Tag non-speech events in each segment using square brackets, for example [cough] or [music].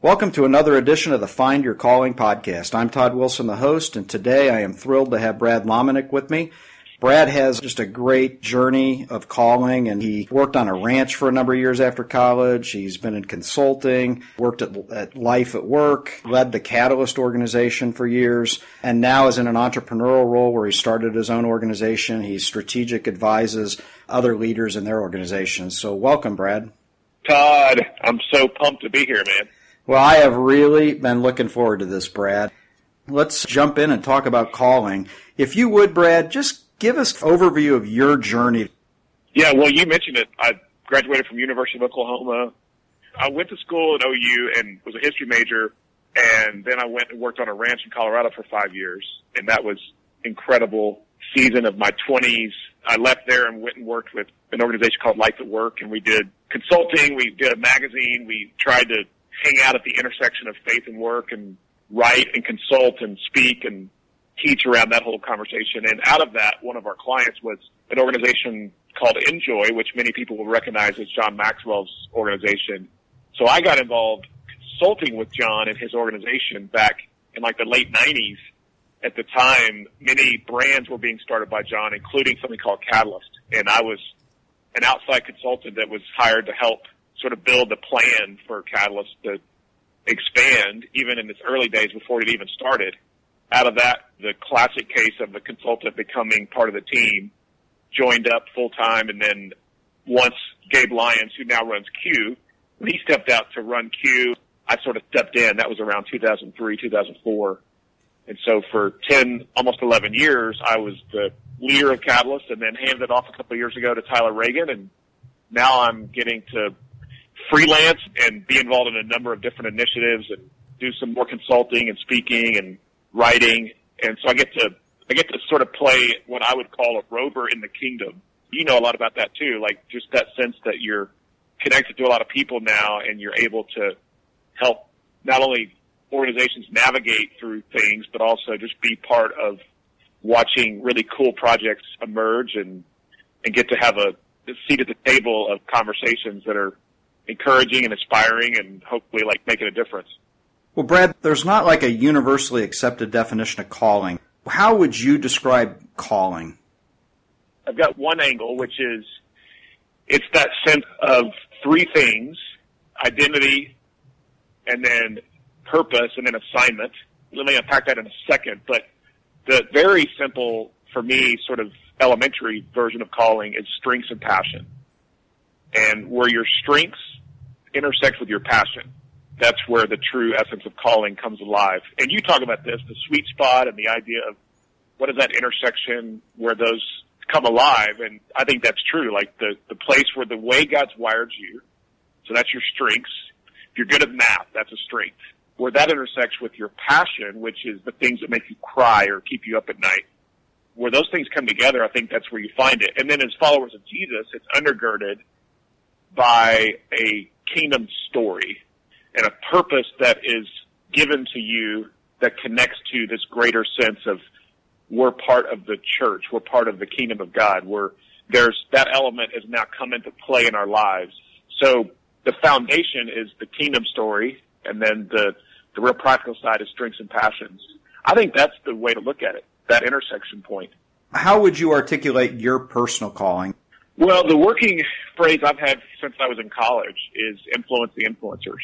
Welcome to another edition of the Find Your Calling podcast. I'm Todd Wilson, the host, and today I am thrilled to have Brad Lomenick with me. Brad has just a great journey of calling and he worked on a ranch for a number of years after college. He's been in consulting, worked at, at, Life at Work, led the Catalyst organization for years, and now is in an entrepreneurial role where he started his own organization. He strategic advises other leaders in their organizations. So welcome, Brad. Todd, I'm so pumped to be here, man. Well, I have really been looking forward to this, Brad. Let's jump in and talk about calling. If you would, Brad, just Give us an overview of your journey. Yeah, well, you mentioned it. I graduated from University of Oklahoma. I went to school at OU and was a history major, and then I went and worked on a ranch in Colorado for five years, and that was incredible season of my 20s. I left there and went and worked with an organization called Life at Work, and we did consulting. We did a magazine. We tried to hang out at the intersection of faith and work and write and consult and speak and teach around that whole conversation. And out of that, one of our clients was an organization called INJOY, which many people will recognize as John Maxwell's organization. So I got involved consulting with John and his organization back in like the late 90s. At the time, many brands were being started by John, including something called Catalyst. And I was an outside consultant that was hired to help sort of build the plan for Catalyst to expand even in its early days before it even started out of that, the classic case of the consultant becoming part of the team, joined up full time, and then once Gabe Lyons, who now runs Q, when he stepped out to run Q, I sort of stepped in. That was around 2003, 2004. And so for 10, almost 11 years, I was the leader of Catalyst and then handed it off a couple of years ago to Tyler Reagan. And now I'm getting to freelance and be involved in a number of different initiatives and do some more consulting and speaking and writing, and so I get to I get to sort of play what I would call a rover in the kingdom. You know a lot about that too, like just that sense that you're connected to a lot of people now, and you're able to help not only organizations navigate through things, but also just be part of watching really cool projects emerge and and get to have a seat at the table of conversations that are encouraging and inspiring and hopefully like making a difference. Well, Brad, there's not like a universally accepted definition of calling. How would you describe calling? I've got one angle, which is it's that sense of three things identity, and then purpose, and then assignment. Let me unpack that in a second. But the very simple, for me, sort of elementary version of calling is strengths and passion. And where your strengths intersect with your passion that's where the true essence of calling comes alive. And you talk about this, the sweet spot and the idea of what is that intersection where those come alive. And I think that's true. Like the, the place where the way God's wired you. So that's your strengths. If you're good at math, that's a strength. Where that intersects with your passion, which is the things that make you cry or keep you up at night. Where those things come together, I think that's where you find it. And then as followers of Jesus, it's undergirded by a kingdom story and a purpose that is given to you that connects to this greater sense of we're part of the church, we're part of the kingdom of God, where there's that element has now come into play in our lives. So the foundation is the kingdom story, and then the the real practical side is strengths and passions. I think that's the way to look at it, that intersection point. How would you articulate your personal calling? Well, the working phrase I've had since I was in college is influence the influencers.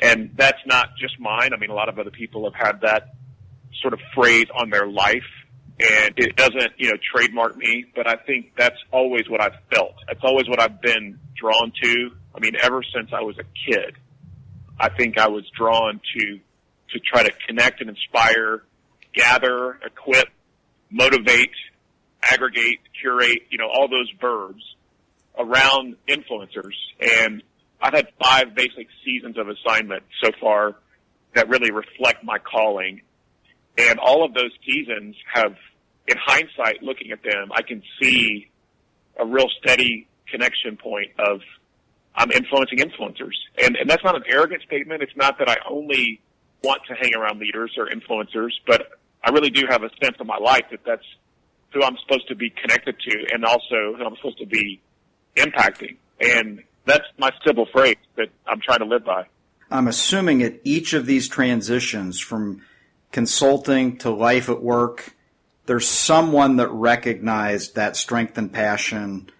And that's not just mine. I mean, a lot of other people have had that sort of phrase on their life and it doesn't, you know, trademark me, but I think that's always what I've felt. That's always what I've been drawn to. I mean, ever since I was a kid, I think I was drawn to, to try to connect and inspire, gather, equip, motivate, aggregate, curate, you know, all those verbs around influencers. And I've had five basic seasons of assignment so far that really reflect my calling. And all of those seasons have, in hindsight, looking at them, I can see a real steady connection point of I'm influencing influencers. And, and that's not an arrogant statement. It's not that I only want to hang around leaders or influencers, but I really do have a sense of my life that that's who I'm supposed to be connected to and also who I'm supposed to be impacting. And that's my simple phrase that I'm trying to live by. I'm assuming at each of these transitions from consulting to life at work, there's someone that recognized that strength and passion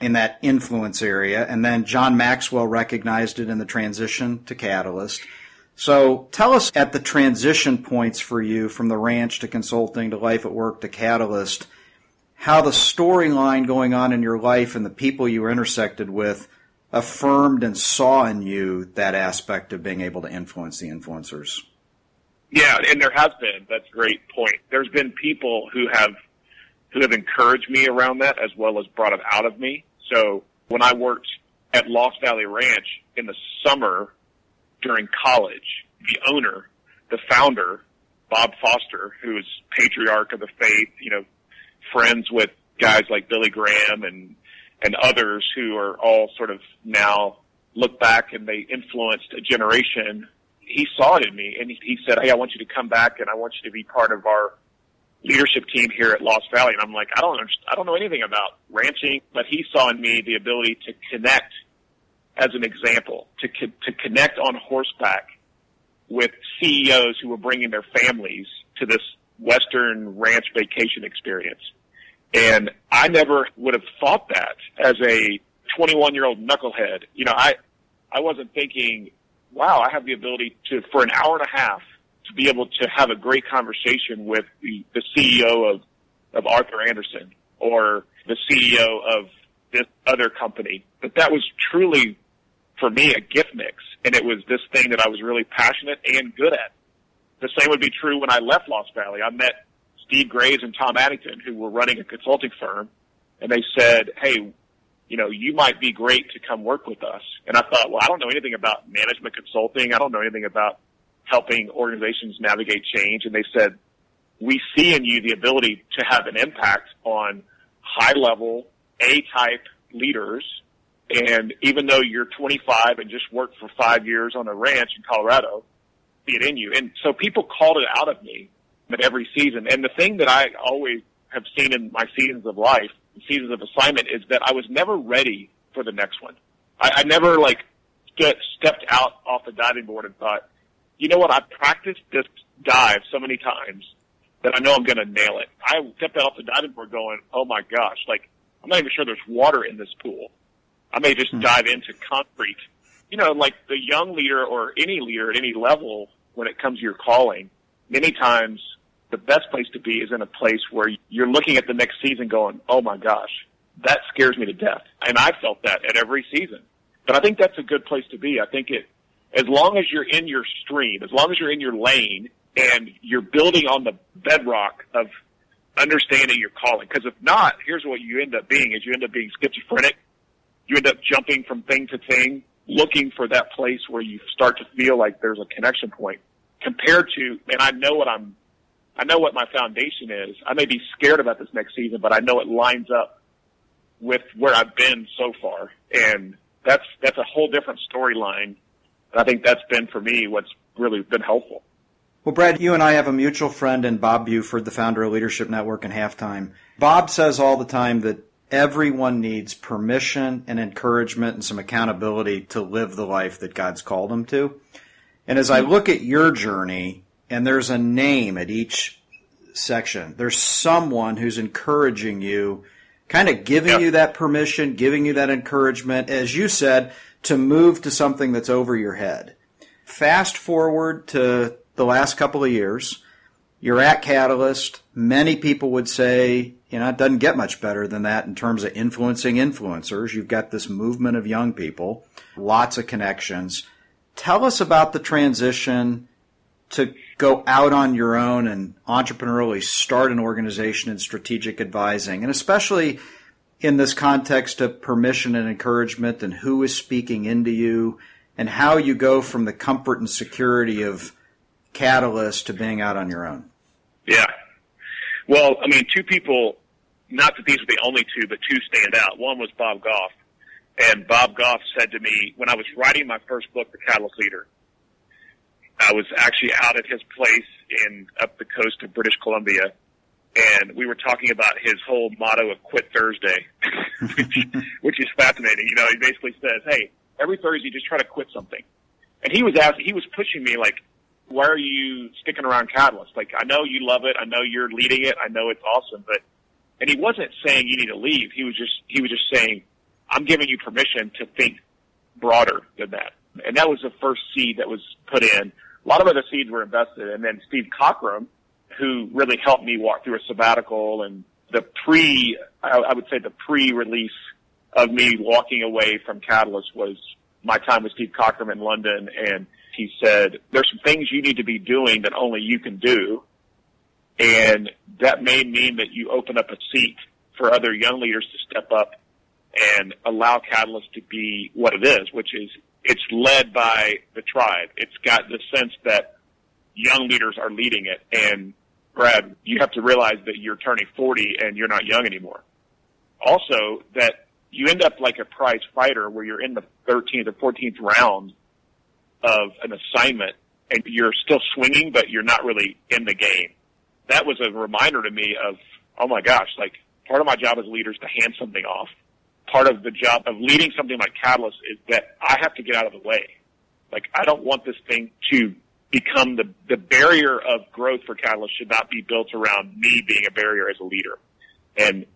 in that influence area. And then John Maxwell recognized it in the transition to Catalyst. So tell us at the transition points for you from the ranch to consulting to life at work to Catalyst, how the storyline going on in your life and the people you were intersected with affirmed and saw in you that aspect of being able to influence the influencers. Yeah, and there has been. That's a great point. There's been people who have who have encouraged me around that as well as brought it out of me. So when I worked at Lost Valley Ranch in the summer during college, the owner, the founder, Bob Foster, who is patriarch of the faith, you know, friends with guys like Billy Graham and and others who are all sort of now look back and they influenced a generation. He saw it in me and he said, Hey, I want you to come back and I want you to be part of our leadership team here at Lost Valley. And I'm like, I don't, I don't know anything about ranching, but he saw in me the ability to connect as an example, to, to connect on horseback with CEOs who were bringing their families to this Western ranch vacation experience. And I never would have thought that as a 21 year old knucklehead. You know, I, I wasn't thinking, wow, I have the ability to, for an hour and a half, to be able to have a great conversation with the, the CEO of, of Arthur Andersen or the CEO of this other company. But that was truly, for me, a gift mix. And it was this thing that I was really passionate and good at. The same would be true when I left Lost Valley. I met Steve Graves and Tom Addington, who were running a consulting firm, and they said, "Hey, you know, you might be great to come work with us." And I thought, well, I don't know anything about management consulting. I don't know anything about helping organizations navigate change. And they said, "We see in you the ability to have an impact on high level A type leaders." And even though you're 25 and just worked for five years on a ranch in Colorado, see it in you. And so people called it out of me at every season. And the thing that I always have seen in my seasons of life, seasons of assignment, is that I was never ready for the next one. I, I never like st- stepped out off the diving board and thought, you know what, I've practiced this dive so many times that I know I'm going to nail it. I stepped out off the diving board going, oh my gosh, like I'm not even sure there's water in this pool. I may just mm-hmm. dive into concrete. You know, like the young leader or any leader at any level when it comes to your calling, many times the best place to be is in a place where you're looking at the next season going, oh my gosh, that scares me to death. And I felt that at every season. But I think that's a good place to be. I think it, as long as you're in your stream, as long as you're in your lane and you're building on the bedrock of understanding your calling. Because if not, here's what you end up being is you end up being schizophrenic. You end up jumping from thing to thing, looking for that place where you start to feel like there's a connection point compared to, and I know what I'm I know what my foundation is. I may be scared about this next season, but I know it lines up with where I've been so far. And that's, that's a whole different storyline. And I think that's been for me what's really been helpful. Well, Brad, you and I have a mutual friend in Bob Buford, the founder of Leadership Network and Halftime. Bob says all the time that everyone needs permission and encouragement and some accountability to live the life that God's called them to. And as I look at your journey, and there's a name at each section. There's someone who's encouraging you, kind of giving yep. you that permission, giving you that encouragement, as you said, to move to something that's over your head. Fast forward to the last couple of years. You're at Catalyst. Many people would say, you know, it doesn't get much better than that in terms of influencing influencers. You've got this movement of young people, lots of connections. Tell us about the transition to go out on your own and entrepreneurially start an organization in strategic advising, and especially in this context of permission and encouragement and who is speaking into you and how you go from the comfort and security of Catalyst to being out on your own. Yeah. Well, I mean, two people, not that these are the only two, but two stand out. One was Bob Goff. And Bob Goff said to me when I was writing my first book, The Catalyst Leader, I was actually out at his place in up the coast of British Columbia, and we were talking about his whole motto of "Quit Thursday," [laughs] which, which is fascinating. You know, he basically says, "Hey, every Thursday, just try to quit something." And he was asking, he was pushing me like, why are you sticking around Catalyst? Like, I know you love it. I know you're leading it. I know it's awesome, but, and he wasn't saying you need to leave. He was just, he was just saying, I'm giving you permission to think broader than that. And that was the first seed that was put in. A lot of other seeds were invested. And then Steve Cockram, who really helped me walk through a sabbatical and the pre, I would say the pre-release of me walking away from Catalyst was my time with Steve Cockram in London and he said, there's some things you need to be doing that only you can do. And that may mean that you open up a seat for other young leaders to step up and allow Catalyst to be what it is, which is it's led by the tribe. It's got the sense that young leaders are leading it. And Brad, you have to realize that you're turning 40 and you're not young anymore. Also, that you end up like a prize fighter where you're in the 13th or 14th round of an assignment and you're still swinging, but you're not really in the game. That was a reminder to me of, oh my gosh, like part of my job as a leader is to hand something off. Part of the job of leading something like Catalyst is that I have to get out of the way. Like I don't want this thing to become the, the barrier of growth for Catalyst should not be built around me being a barrier as a leader. And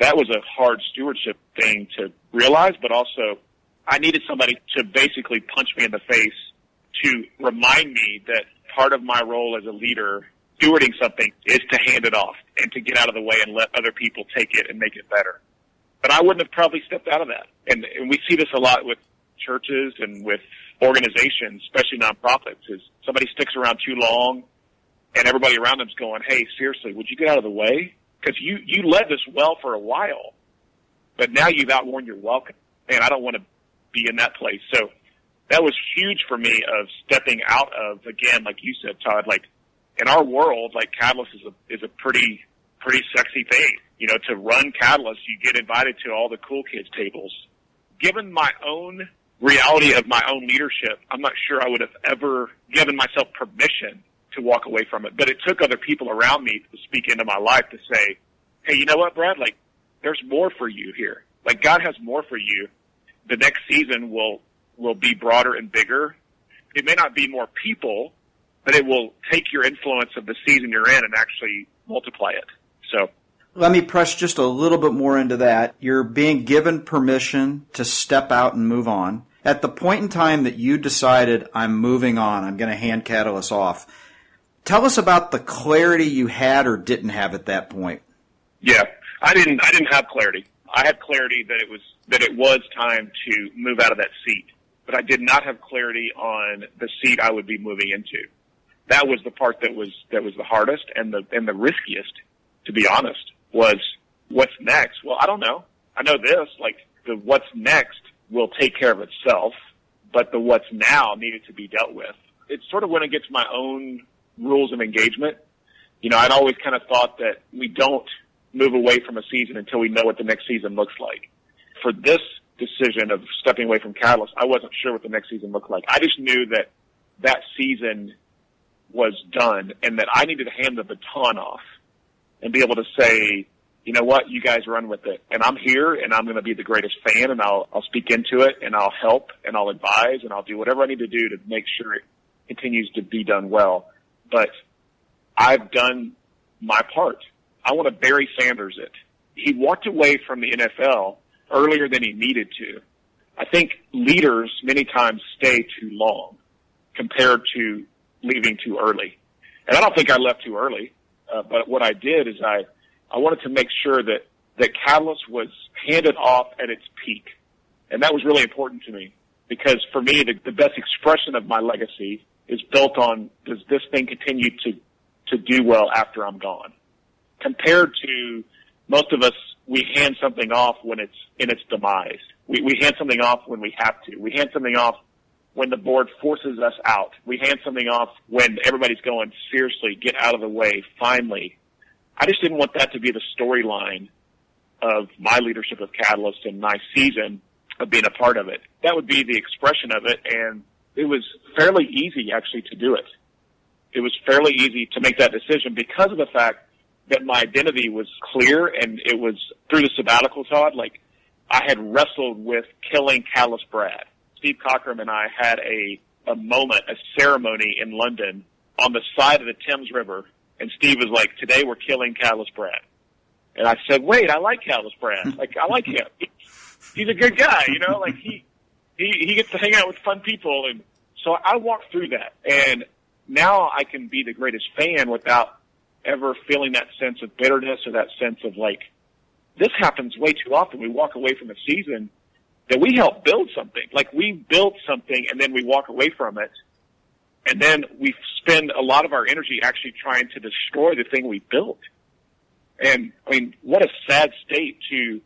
that was a hard stewardship thing to realize, but also I needed somebody to basically punch me in the face to remind me that part of my role as a leader stewarding something is to hand it off and to get out of the way and let other people take it and make it better. But I wouldn't have probably stepped out of that. And, and we see this a lot with churches and with organizations, especially nonprofits, is somebody sticks around too long and everybody around them's going, Hey, seriously, would you get out of the way? Cause you, you led this well for a while, but now you've outworn your welcome and I don't want to be in that place. So that was huge for me of stepping out of, again, like you said, Todd, like in our world, like Catalyst is a, is a pretty, pretty sexy thing. You know, to run Catalyst, you get invited to all the cool kids tables. Given my own reality of my own leadership, I'm not sure I would have ever given myself permission to walk away from it. But it took other people around me to speak into my life to say, Hey, you know what, Brad? Like, there's more for you here. Like, God has more for you. The next season will will be broader and bigger. It may not be more people, but it will take your influence of the season you're in and actually multiply it. So let me press just a little bit more into that. You're being given permission to step out and move on. At the point in time that you decided, I'm moving on, I'm going to hand Catalyst off, tell us about the clarity you had or didn't have at that point. Yeah, I didn't, I didn't have clarity. I had clarity that it was, that it was time to move out of that seat but I did not have clarity on the seat I would be moving into. That was the part that was that was the hardest and the and the riskiest, to be honest, was what's next. Well, I don't know. I know this, like the what's next will take care of itself, but the what's now needed to be dealt with. It's sort of went against my own rules of engagement. You know, I'd always kind of thought that we don't move away from a season until we know what the next season looks like. For this decision of stepping away from Catalyst, I wasn't sure what the next season looked like. I just knew that that season was done and that I needed to hand the baton off and be able to say, you know what, you guys run with it. And I'm here and I'm going to be the greatest fan and I'll, I'll speak into it and I'll help and I'll advise and I'll do whatever I need to do to make sure it continues to be done well. But I've done my part. I want to Barry Sanders it. He walked away from the NFL earlier than he needed to. I think leaders many times stay too long compared to leaving too early. And I don't think I left too early, uh, but what I did is I, I wanted to make sure that, that Catalyst was handed off at its peak. And that was really important to me because for me, the, the best expression of my legacy is built on does this thing continue to, to do well after I'm gone? Compared to most of us we hand something off when it's in its demise. We, we hand something off when we have to. We hand something off when the board forces us out. We hand something off when everybody's going, seriously, get out of the way, finally. I just didn't want that to be the storyline of my leadership of Catalyst and my season of being a part of it. That would be the expression of it, and it was fairly easy actually to do it. It was fairly easy to make that decision because of the fact that my identity was clear and it was through the sabbatical, Todd, like I had wrestled with killing Catalyst Brad. Steve Cockram and I had a a moment, a ceremony in London on the side of the Thames River, and Steve was like, "Today we're killing Catalyst Brad." And I said, "Wait, I like Catalyst Brad. [laughs] Like I like him. He's a good guy, you know. Like he he he gets to hang out with fun people." And so I walked through that, and now I can be the greatest fan without ever feeling that sense of bitterness or that sense of like, this happens way too often. We walk away from a season that we helped build something. Like we built something and then we walk away from it. And then we spend a lot of our energy actually trying to destroy the thing we built. And I mean, what a sad state to,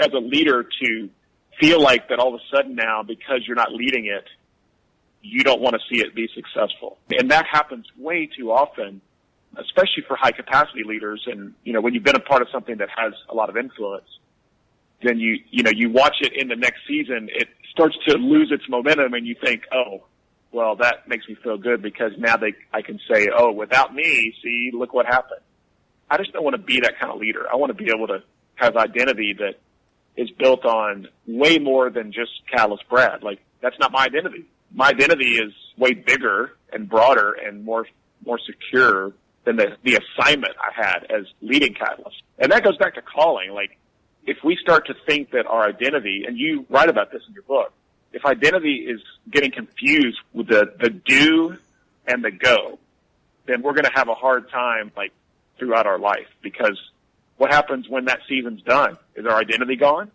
as a leader, to feel like that all of a sudden now, because you're not leading it, you don't want to see it be successful. And that happens way too often, especially for high capacity leaders. And, you know, when you've been a part of something that has a lot of influence, then you, you know, you watch it in the next season, it starts to lose its momentum and you think, oh, well, that makes me feel good because now they, I can say, oh, without me, see, look what happened. I just don't want to be that kind of leader. I want to be able to have identity that is built on way more than just Catalyst Brad. Like, that's not my identity my identity is way bigger and broader and more more secure than the the assignment I had as leading Catalyst. And that goes back to calling. Like if we start to think that our identity, and you write about this in your book, if identity is getting confused with the the do and the go, then we're going to have a hard time like throughout our life because what happens when that season's done? Is our identity gone?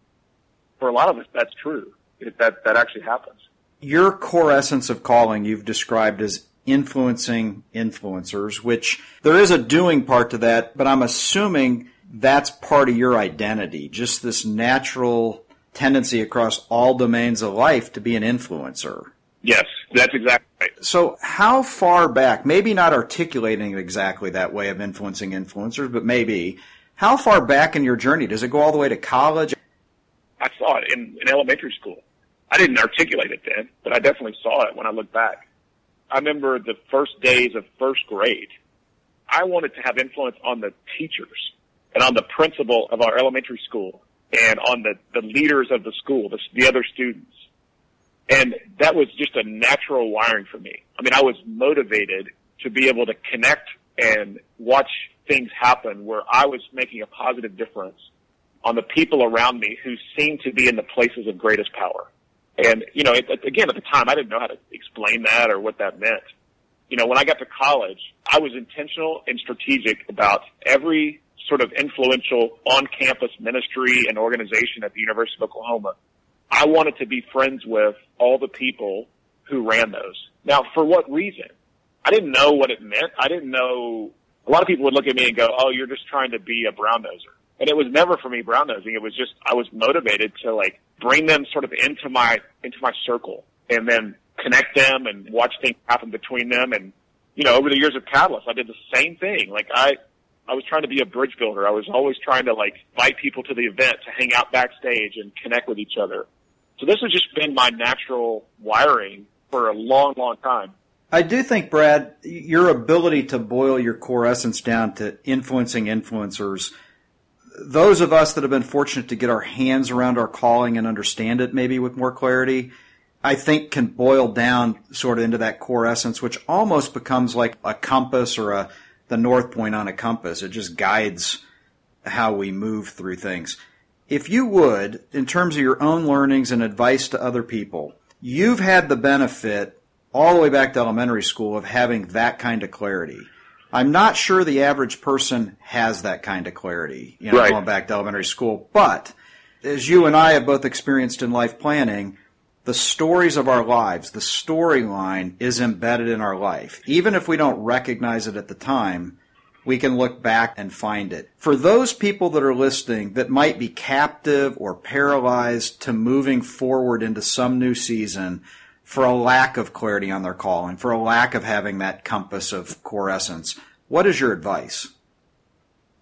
For a lot of us, that's true. It, that that actually happens your core essence of calling you've described as influencing influencers, which there is a doing part to that, but I'm assuming that's part of your identity, just this natural tendency across all domains of life to be an influencer. Yes, that's exactly right. So, how far back, maybe not articulating exactly that way of influencing influencers, but maybe, how far back in your journey? Does it go all the way to college? I saw it in, in elementary school. I didn't articulate it then, but I definitely saw it when I look back. I remember the first days of first grade. I wanted to have influence on the teachers and on the principal of our elementary school and on the, the leaders of the school, the, the other students. And that was just a natural wiring for me. I mean, I was motivated to be able to connect and watch things happen where I was making a positive difference on the people around me who seemed to be in the places of greatest power. And, you know, it, again, at the time, I didn't know how to explain that or what that meant. You know, when I got to college, I was intentional and strategic about every sort of influential on-campus ministry and organization at the University of Oklahoma. I wanted to be friends with all the people who ran those. Now, for what reason? I didn't know what it meant. I didn't know. A lot of people would look at me and go, "Oh, you're just trying to be a brown noser." And it was never for me brown nosing. It was just I was motivated to like bring them sort of into my into my circle and then connect them and watch things happen between them. And you know, over the years of Catalyst, I did the same thing. Like I I was trying to be a bridge builder. I was always trying to like invite people to the event to hang out backstage and connect with each other. So this has just been my natural wiring for a long, long time. I do think, Brad, your ability to boil your core essence down to influencing influencers those of us that have been fortunate to get our hands around our calling and understand it maybe with more clarity, I think can boil down sort of into that core essence, which almost becomes like a compass or a the north point on a compass. It just guides how we move through things. If you would, in terms of your own learnings and advice to other people, you've had the benefit all the way back to elementary school of having that kind of clarity. I'm not sure the average person has that kind of clarity, you know, right. going back to elementary school. But as you and I have both experienced in life planning, the stories of our lives, the storyline is embedded in our life. Even if we don't recognize it at the time, we can look back and find it. For those people that are listening that might be captive or paralyzed to moving forward into some new season, for a lack of clarity on their calling, for a lack of having that compass of core essence. What is your advice?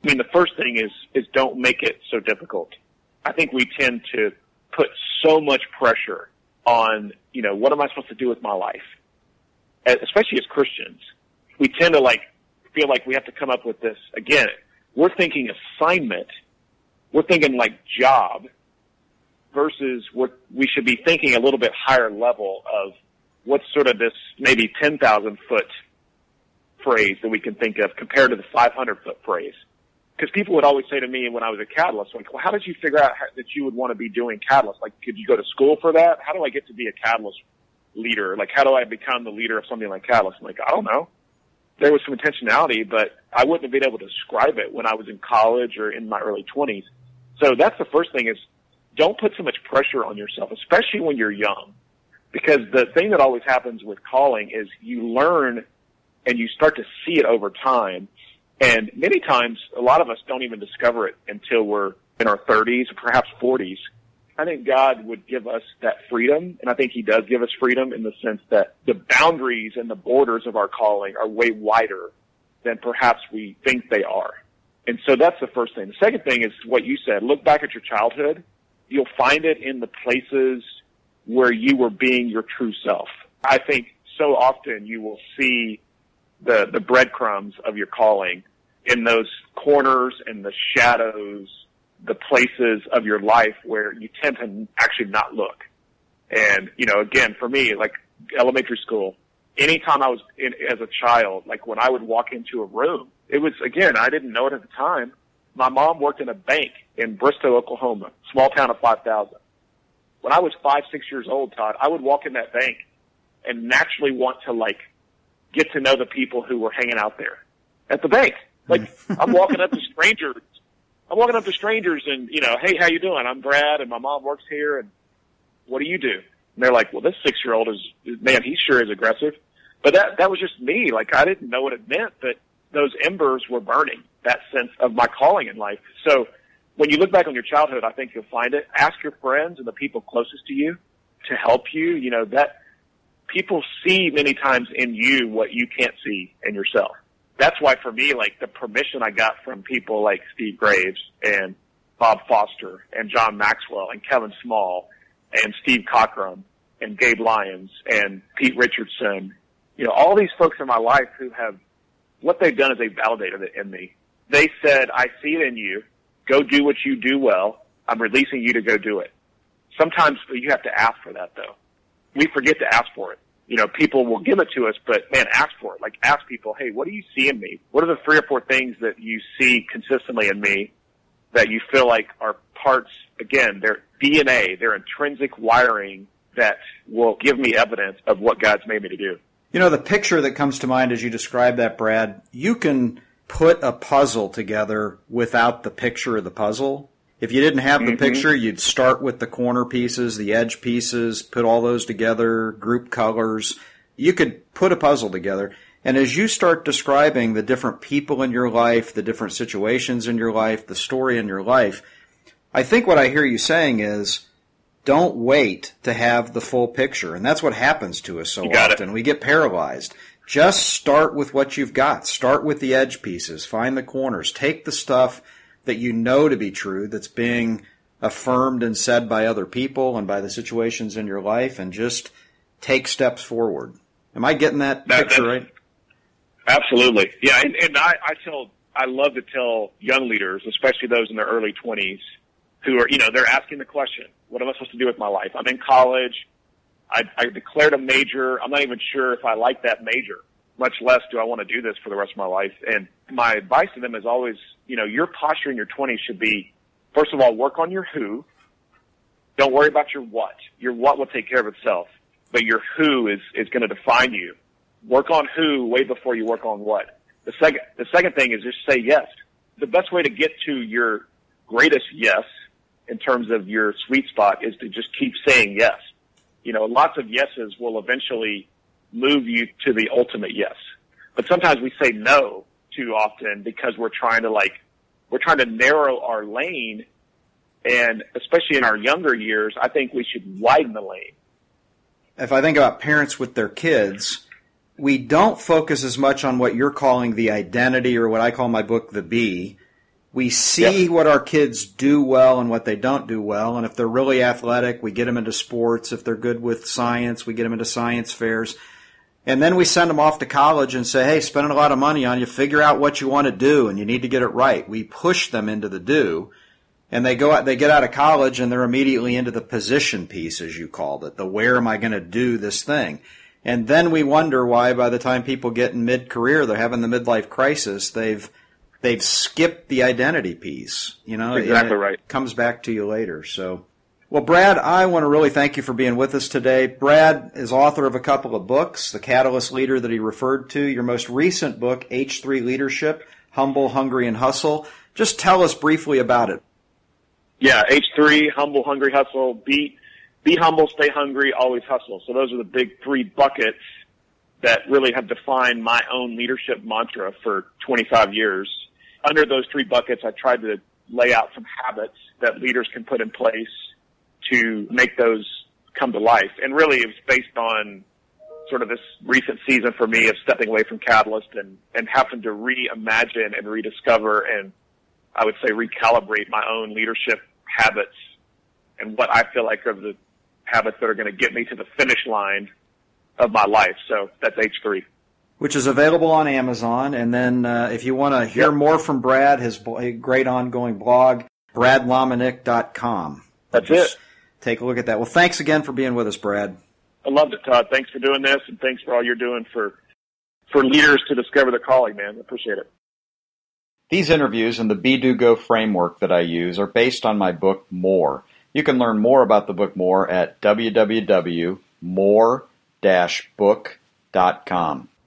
I mean, the first thing is is don't make it so difficult. I think we tend to put so much pressure on, you know, what am I supposed to do with my life? Especially as Christians, we tend to like feel like we have to come up with this again. We're thinking assignment. We're thinking like job versus what we should be thinking a little bit higher level of what's sort of this maybe 10,000 foot phrase that we can think of compared to the 500 foot phrase? Because people would always say to me when I was a catalyst, like, well, how did you figure out how, that you would want to be doing catalyst? Like, could you go to school for that? How do I get to be a catalyst leader? Like, how do I become the leader of something like catalyst? I'm like, I don't know. There was some intentionality, but I wouldn't have been able to describe it when I was in college or in my early 20s. So that's the first thing is don't put so much pressure on yourself, especially when you're young. Because the thing that always happens with calling is you learn and you start to see it over time. And many times, a lot of us don't even discover it until we're in our 30s or perhaps 40s. I think God would give us that freedom, and I think He does give us freedom in the sense that the boundaries and the borders of our calling are way wider than perhaps we think they are. And so that's the first thing. The second thing is what you said. Look back at your childhood. You'll find it in the places where you were being your true self. I think so often you will see the, the breadcrumbs of your calling in those corners and the shadows, the places of your life where you tend to actually not look. And, you know, again, for me, like elementary school, anytime I was in, as a child, like when I would walk into a room, it was, again, I didn't know it at the time. My mom worked in a bank in Bristow, Oklahoma, small town of 5,000. When I was five, six years old, Todd, I would walk in that bank and naturally want to like get to know the people who were hanging out there at the bank. Like I'm walking up to strangers. I'm walking up to strangers and, you know, hey, how you doing? I'm Brad and my mom works here and what do you do? And they're like, well, this six year old is, man, he sure is aggressive. But that, that was just me. Like I didn't know what it meant, but those embers were burning that sense of my calling in life. So when you look back on your childhood, I think you'll find it. Ask your friends and the people closest to you to help you. You know, that people see many times in you what you can't see in yourself. That's why for me, like the permission I got from people like Steve Graves and Bob Foster and John Maxwell and Kevin Small and Steve Cockram and Gabe Lyons and Pete Richardson, you know, all these folks in my life who have, what they've done is they validated it in me. They said, I see it in you. Go do what you do well. I'm releasing you to go do it. Sometimes you have to ask for that though. We forget to ask for it. You know, people will give it to us, but man, ask for it. Like ask people, hey, what do you see in me? What are the three or four things that you see consistently in me that you feel like are parts, again, their DNA, their intrinsic wiring that will give me evidence of what God's made me to do. You know, the picture that comes to mind as you describe that, Brad, you can put a puzzle together without the picture of the puzzle. If you didn't have the mm-hmm. picture, you'd start with the corner pieces, the edge pieces, put all those together, group colors. You could put a puzzle together. And as you start describing the different people in your life, the different situations in your life, the story in your life, I think what I hear you saying is don't wait to have the full picture. And that's what happens to us so often. It. We get paralyzed. Just start with what you've got. Start with the edge pieces. Find the corners. Take the stuff that you know to be true that's being affirmed and said by other people and by the situations in your life and just take steps forward. Am I getting that, that picture right? Absolutely. Yeah. And, and I, I tell, I love to tell young leaders, especially those in their early twenties who are, you know, they're asking the question, what am I supposed to do with my life? I'm in college. I, I declared a major. I'm not even sure if I like that major, much less do I want to do this for the rest of my life. And my advice to them is always, you know, your posture in your 20s should be, first of all, work on your who. Don't worry about your what. Your what will take care of itself, but your who is, is going to define you. Work on who way before you work on what. The second, the second thing is just say yes. The best way to get to your greatest yes in terms of your sweet spot is to just keep saying yes you know, lots of yeses will eventually move you to the ultimate yes. But sometimes we say no too often because we're trying to like, we're trying to narrow our lane. And especially in our younger years, I think we should widen the lane. If I think about parents with their kids, we don't focus as much on what you're calling the identity or what I call my book the B we see yep. what our kids do well and what they don't do well. And if they're really athletic, we get them into sports. If they're good with science, we get them into science fairs. And then we send them off to college and say, hey, spending a lot of money on you, figure out what you want to do and you need to get it right. We push them into the do. And they go out, they get out of college and they're immediately into the position piece, as you called it. The where am I going to do this thing? And then we wonder why by the time people get in mid-career, they're having the midlife crisis. They've they've skipped the identity piece. You know, exactly right. Comes back to you later. So, well, Brad, I want to really thank you for being with us today. Brad is author of a couple of books, The Catalyst Leader that he referred to. Your most recent book, H3 Leadership: Humble, Hungry, and Hustle. Just tell us briefly about it. Yeah, H3, Humble, Hungry, Hustle. Beat be humble, stay hungry, always hustle. So those are the big three buckets that really have defined my own leadership mantra for 25 years. Under those three buckets, I tried to lay out some habits that leaders can put in place to make those come to life. And really it was based on sort of this recent season for me of stepping away from Catalyst and, and having to reimagine and rediscover and I would say recalibrate my own leadership habits and what I feel like are the habits that are going to get me to the finish line of my life. So that's H3. Which is available on Amazon. And then uh, if you want to hear yep. more from Brad, his great ongoing blog, bradlomenick.com. That's it. Take a look at that. Well, thanks again for being with us, Brad. I loved it, Todd. Thanks for doing this, and thanks for all you're doing for for leaders to discover their calling, man. I appreciate it. These interviews and the Be Do Go framework that I use are based on my book More. You can learn more about the book more at www.more-book.com.